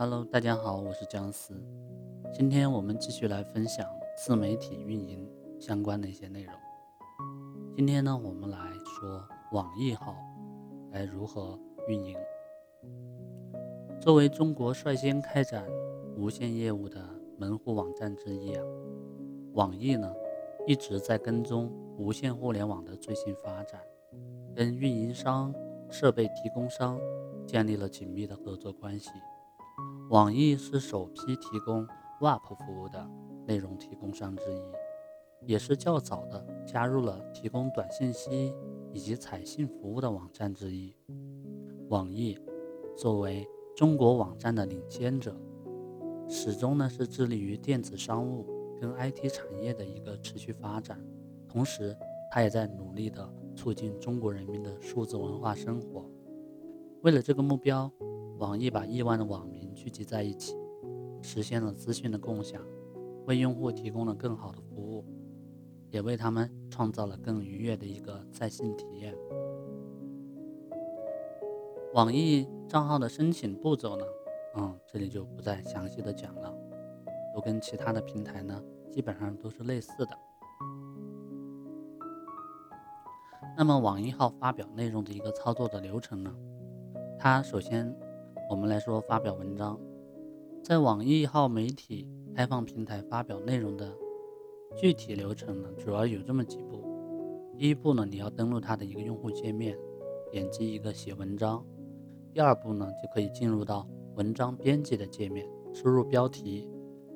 Hello，大家好，我是姜思。今天我们继续来分享自媒体运营相关的一些内容。今天呢，我们来说网易号该如何运营。作为中国率先开展无线业务的门户网站之一啊，网易呢一直在跟踪无线互联网的最新发展，跟运营商、设备提供商建立了紧密的合作关系。网易是首批提供 WAP 服务的内容提供商之一，也是较早的加入了提供短信息以及彩信服务的网站之一。网易作为中国网站的领先者，始终呢是致力于电子商务跟 IT 产业的一个持续发展，同时它也在努力的促进中国人民的数字文化生活。为了这个目标。网易把亿万的网民聚集在一起，实现了资讯的共享，为用户提供了更好的服务，也为他们创造了更愉悦的一个在线体验。网易账号的申请步骤呢？嗯，这里就不再详细的讲了，都跟其他的平台呢基本上都是类似的。那么网易号发表内容的一个操作的流程呢？它首先。我们来说发表文章，在网易号媒体开放平台发表内容的具体流程呢，主要有这么几步。第一步呢，你要登录它的一个用户界面，点击一个写文章。第二步呢，就可以进入到文章编辑的界面，输入标题，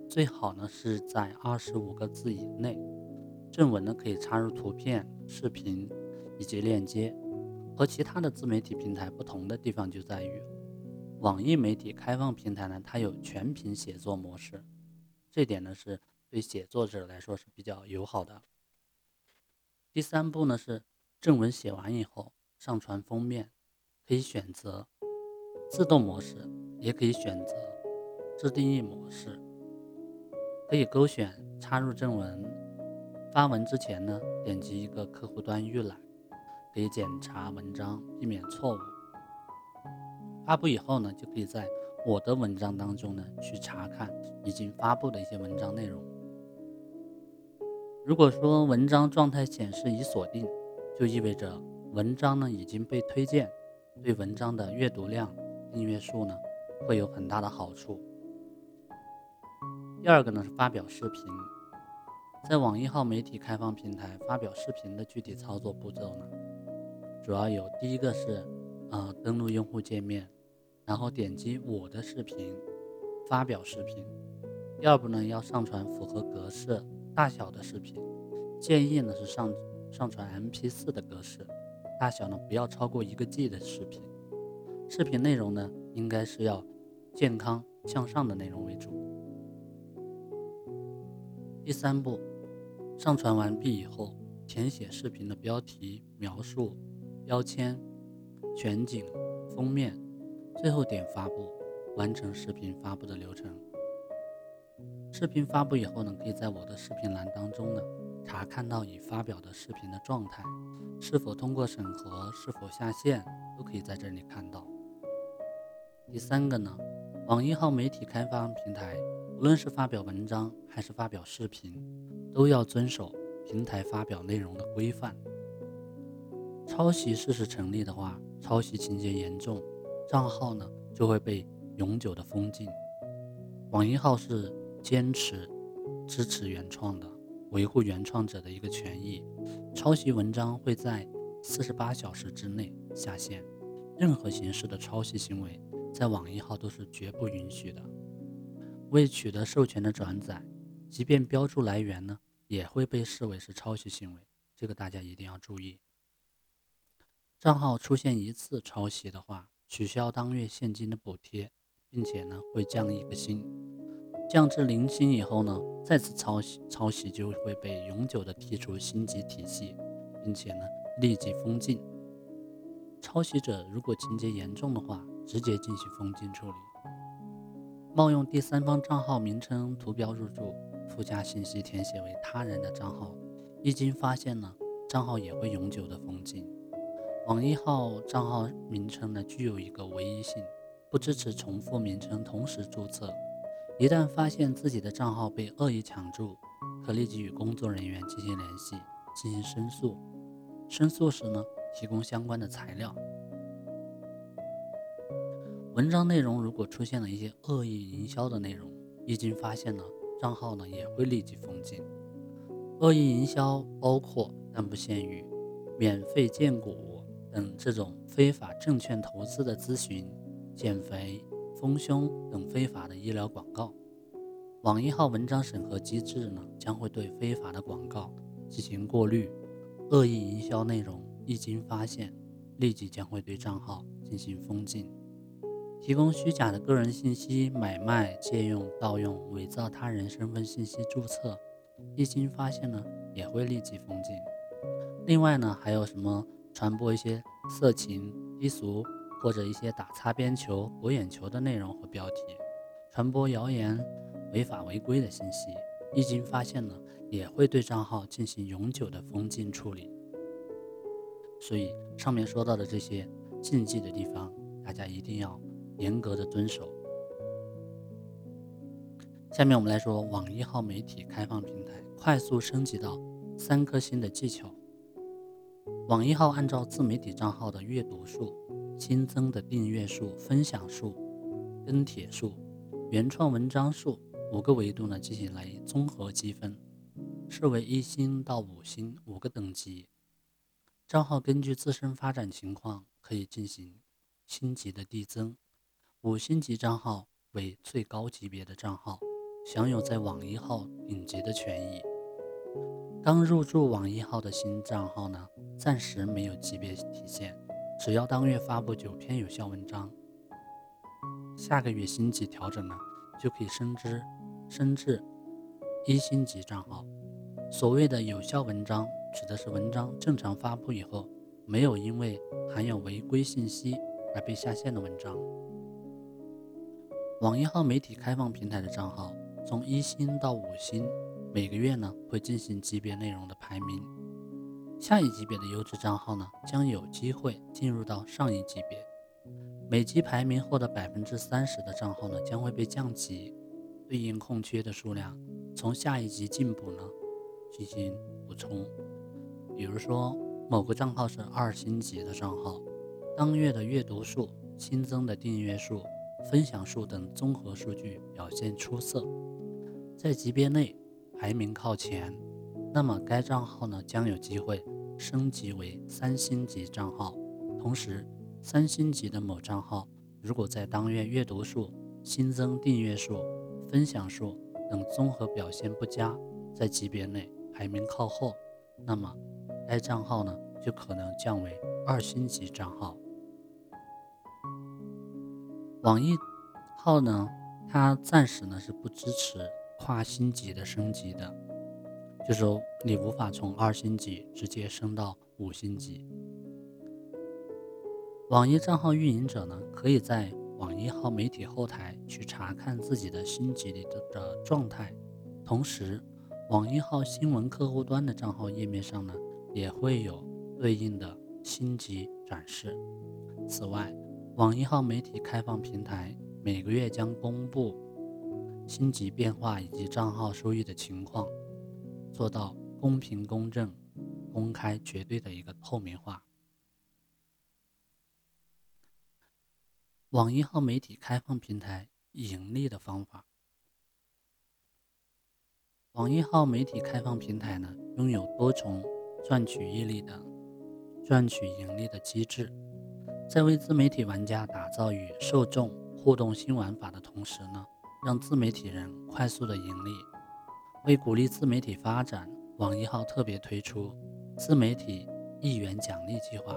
最好呢是在二十五个字以内。正文呢可以插入图片、视频以及链接。和其他的自媒体平台不同的地方就在于。网易媒体开放平台呢，它有全屏写作模式，这点呢是对写作者来说是比较友好的。第三步呢是正文写完以后上传封面，可以选择自动模式，也可以选择自定义模式，可以勾选插入正文。发文之前呢，点击一个客户端预览，可以检查文章，避免错误。发布以后呢，就可以在我的文章当中呢去查看已经发布的一些文章内容。如果说文章状态显示已锁定，就意味着文章呢已经被推荐，对文章的阅读量、订阅数呢会有很大的好处。第二个呢是发表视频，在网易号媒体开放平台发表视频的具体操作步骤呢，主要有第一个是呃登录用户界面。然后点击我的视频，发表视频。第二步呢，要上传符合格式大小的视频，建议呢是上上传 MP4 的格式，大小呢不要超过一个 G 的视频。视频内容呢应该是要健康向上的内容为主。第三步，上传完毕以后，填写视频的标题、描述、标签、全景、封面。最后点发布，完成视频发布的流程。视频发布以后呢，可以在我的视频栏当中呢，查看到已发表的视频的状态，是否通过审核，是否下线，都可以在这里看到。第三个呢，网易号媒体开发平台，无论是发表文章还是发表视频，都要遵守平台发表内容的规范。抄袭事实成立的话，抄袭情节严重。账号呢就会被永久的封禁。网易号是坚持支持原创的，维护原创者的一个权益。抄袭文章会在四十八小时之内下线。任何形式的抄袭行为在网易号都是绝不允许的。未取得授权的转载，即便标注来源呢，也会被视为是抄袭行为。这个大家一定要注意。账号出现一次抄袭的话，取消当月现金的补贴，并且呢会降一个星，降至零星以后呢，再次抄袭抄袭就会被永久的剔除星级体系，并且呢立即封禁。抄袭者如果情节严重的话，直接进行封禁处理。冒用第三方账号名称、图标入驻，附加信息填写为他人的账号，一经发现呢，账号也会永久的封禁。网易号账号名称呢，具有一个唯一性，不支持重复名称同时注册。一旦发现自己的账号被恶意抢注，可立即与工作人员进行联系，进行申诉。申诉时呢，提供相关的材料。文章内容如果出现了一些恶意营销的内容，一经发现呢，账号呢也会立即封禁。恶意营销包括但不限于免费荐股等这种非法证券投资的咨询、减肥、丰胸等非法的医疗广告。网易号文章审核机制呢，将会对非法的广告进行过滤。恶意营销内容一经发现，立即将会对账号进行封禁。提供虚假的个人信息买卖、借用、盗用、伪造他人身份信息注册，一经发现呢，也会立即封禁。另外呢，还有什么传播一些色情、低俗或者一些打擦边球、博眼球的内容和标题，传播谣言、违法违规的信息，一经发现呢，也会对账号进行永久的封禁处理。所以上面说到的这些禁忌的地方，大家一定要。严格的遵守。下面我们来说网易号媒体开放平台快速升级到三颗星的技巧。网易号按照自媒体账号的阅读数、新增的订阅数、分享数、跟帖数、原创文章数五个维度呢进行来综合积分，视为一星到五星五个等级。账号根据自身发展情况可以进行星级的递增。五星级账号为最高级别的账号，享有在网易号顶级的权益。刚入驻网易号的新账号呢，暂时没有级别体现，只要当月发布九篇有效文章，下个月星级调整呢，就可以升至升至一星级账号。所谓的有效文章，指的是文章正常发布以后，没有因为含有违规信息而被下线的文章。网易号媒体开放平台的账号从一星到五星，每个月呢会进行级别内容的排名。下一级别的优质账号呢将有机会进入到上一级别。每级排名获得百分之三十的账号呢将会被降级，对应空缺的数量从下一级进补呢进行补充。比如说某个账号是二星级的账号，当月的阅读数、新增的订阅数。分享数等综合数据表现出色，在级别内排名靠前，那么该账号呢将有机会升级为三星级账号。同时，三星级的某账号如果在当月阅读数、新增订阅数、分享数等综合表现不佳，在级别内排名靠后，那么该账号呢就可能降为二星级账号。网易号呢，它暂时呢是不支持跨星级的升级的，就是你无法从二星级直接升到五星级。网易账号运营者呢，可以在网易号媒体后台去查看自己的星级里的的状态，同时，网易号新闻客户端的账号页面上呢，也会有对应的星级展示。此外，网易号媒体开放平台每个月将公布星级变化以及账号收益的情况，做到公平、公正、公开、绝对的一个透明化。网易号媒体开放平台盈利的方法。网易号媒体开放平台呢，拥有多重赚取盈利的赚取盈利的机制。在为自媒体玩家打造与受众互动新玩法的同时呢，让自媒体人快速的盈利。为鼓励自媒体发展，网易号特别推出自媒体一元奖励计划。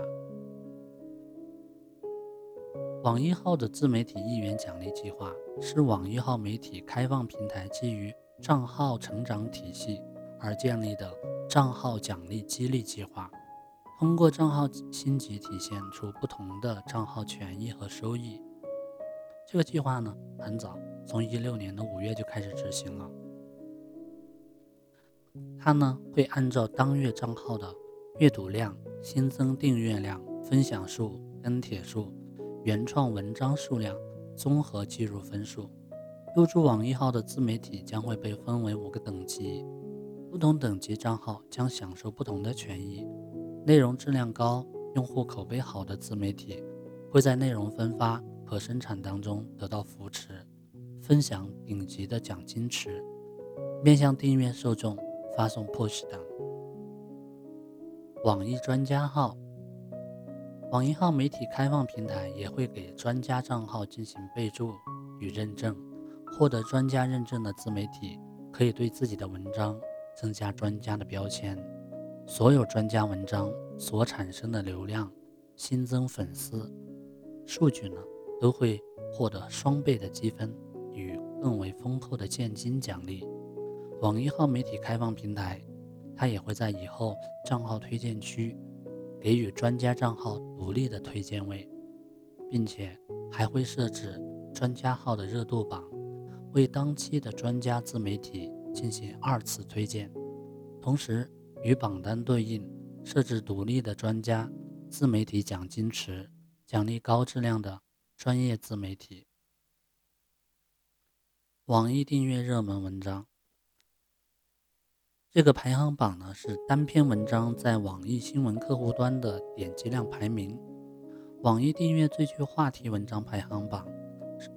网易号的自媒体一元奖励计划是网易号媒体开放平台基于账号成长体系而建立的账号奖励激励计划。通过账号星级体现出不同的账号权益和收益。这个计划呢，很早，从一六年的五月就开始执行了。它呢会按照当月账号的阅读量、新增订阅量、分享数、跟帖数、原创文章数量综合计入分数。入驻网易号的自媒体将会被分为五个等级，不同等级账号将享受不同的权益。内容质量高、用户口碑好的自媒体会在内容分发和生产当中得到扶持，分享顶级的奖金池，面向订阅受众发送 push 档。网易专家号。网易号媒体开放平台也会给专家账号进行备注与认证，获得专家认证的自媒体可以对自己的文章增加专家的标签。所有专家文章所产生的流量、新增粉丝数据呢，都会获得双倍的积分与更为丰厚的现金奖励。网易号媒体开放平台，它也会在以后账号推荐区。给予专家账号独立的推荐位，并且还会设置专家号的热度榜，为当期的专家自媒体进行二次推荐。同时，与榜单对应设置独立的专家自媒体奖金池，奖励高质量的专业自媒体。网易订阅热门文章。这个排行榜呢是单篇文章在网易新闻客户端的点击量排名。网易订阅最具话题文章排行榜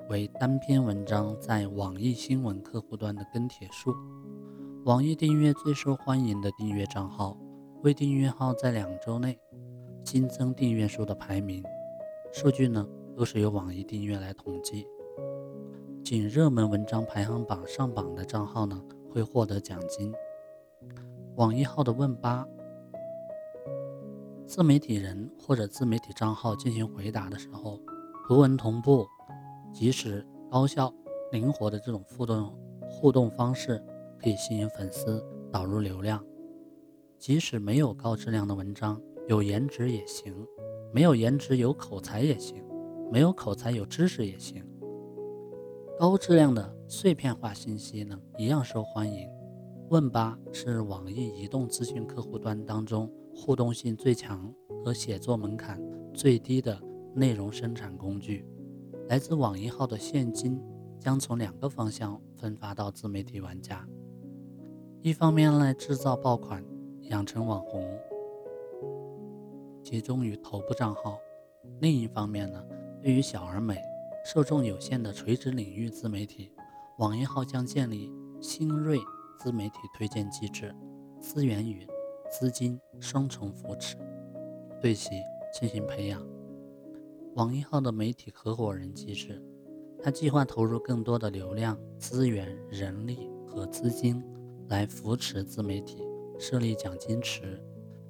为单篇文章在网易新闻客户端的跟帖数。网易订阅最受欢迎的订阅账号为订阅号在两周内新增订阅数的排名。数据呢都是由网易订阅来统计。仅热门文章排行榜上榜的账号呢会获得奖金。网易号的问吧，自媒体人或者自媒体账号进行回答的时候，图文同步、及时、高效、灵活的这种互动互动方式，可以吸引粉丝导入流量。即使没有高质量的文章，有颜值也行；没有颜值有口才也行；没有口才有知识也行。高质量的碎片化信息呢，一样受欢迎。问吧是网易移动资讯客户端当中互动性最强和写作门槛最低的内容生产工具。来自网易号的现金将从两个方向分发到自媒体玩家：一方面来制造爆款、养成网红，集中于头部账号；另一方面呢，对于小而美、受众有限的垂直领域自媒体，网易号将建立新锐。自媒体推荐机制，资源与资金双重扶持，对其进行培养。网易号的媒体合伙人机制，它计划投入更多的流量、资源、人力和资金来扶持自媒体，设立奖金池，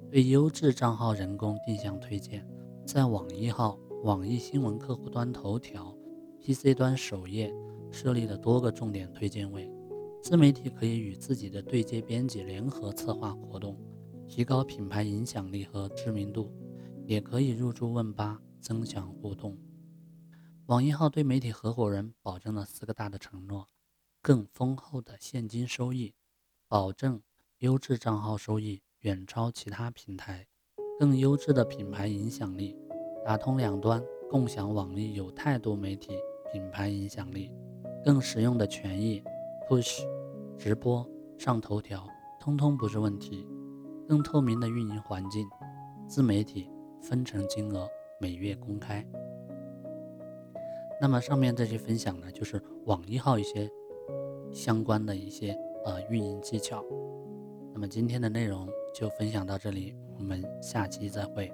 对优质账号人工定向推荐，在网易号、网易新闻客户端头条、PC 端首页设立了多个重点推荐位。自媒体可以与自己的对接编辑联合策划活动，提高品牌影响力和知名度，也可以入驻问吧增强互动。网易号对媒体合伙人保证了四个大的承诺：更丰厚的现金收益，保证优质账号收益远超其他平台，更优质的品牌影响力，打通两端，共享网易有态度媒体品牌影响力，更实用的权益。push、直播、上头条，通通不是问题。更透明的运营环境，自媒体分成金额每月公开。那么上面这些分享呢，就是网易号一些相关的一些呃运营技巧。那么今天的内容就分享到这里，我们下期再会。